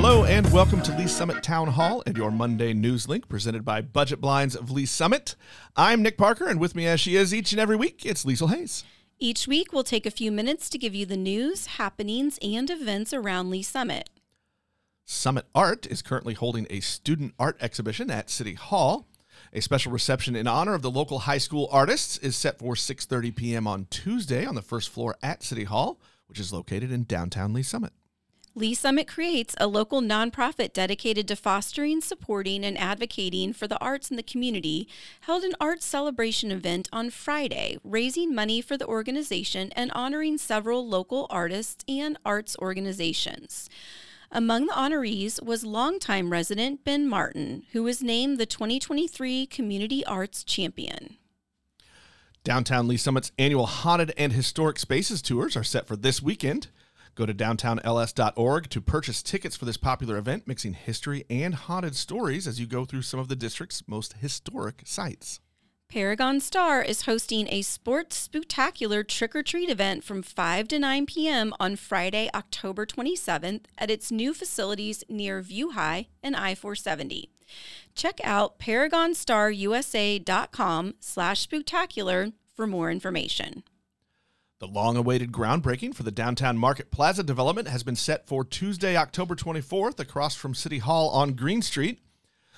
Hello and welcome to Lee's Summit Town Hall and your Monday NewsLink presented by Budget Blinds of Lee's Summit. I'm Nick Parker, and with me as she is each and every week, it's Liesl Hays. Each week, we'll take a few minutes to give you the news, happenings, and events around Lee's Summit. Summit Art is currently holding a student art exhibition at City Hall. A special reception in honor of the local high school artists is set for 6:30 p.m. on Tuesday on the first floor at City Hall, which is located in downtown Lee's Summit. Lee's Summit Creates, a local nonprofit dedicated to fostering, supporting, and advocating for the arts in the community, held an arts celebration event on Friday, raising money for the organization and honoring several local artists and arts organizations. Among the honorees was longtime resident Ben Martin, who was named the 2023 Community Arts Champion. Downtown Lee's Summit's annual Haunted and Historic Spaces tours are set for this weekend. Go to downtownls.org to purchase tickets for this popular event, mixing history and haunted stories as you go through some of the district's most historic sites. Paragon Star is hosting a sports spooktacular trick or treat event from 5 to 9 p.m. on Friday, October 27th at its new facilities near View High and I-470. Check out paragonstarusa.com slash spooktacular for more information. The long awaited groundbreaking for the downtown Market Plaza development has been set for Tuesday, October 24th, across from City Hall on Green Street.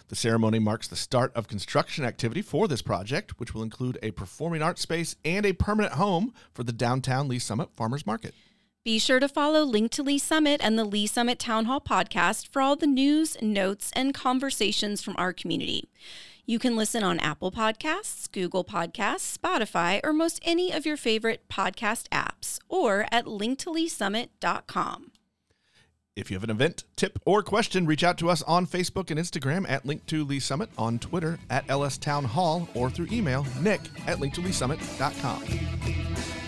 The ceremony marks the start of construction activity for this project, which will include a performing arts space and a permanent home for the downtown Lee's Summit Farmers Market. Be sure to follow Link to Lee's Summit and the Lee's Summit Town Hall podcast for all the news, notes, and conversations from our community. You can listen on Apple Podcasts, Google Podcasts, Spotify, or most any of your favorite podcast apps, or at linktoleesummit.com. If you have an event, tip, or question, reach out to us on Facebook and Instagram at Link to Lee's Summit, on Twitter at LS Town Hall, or through email, nick at linktoleesummit.com.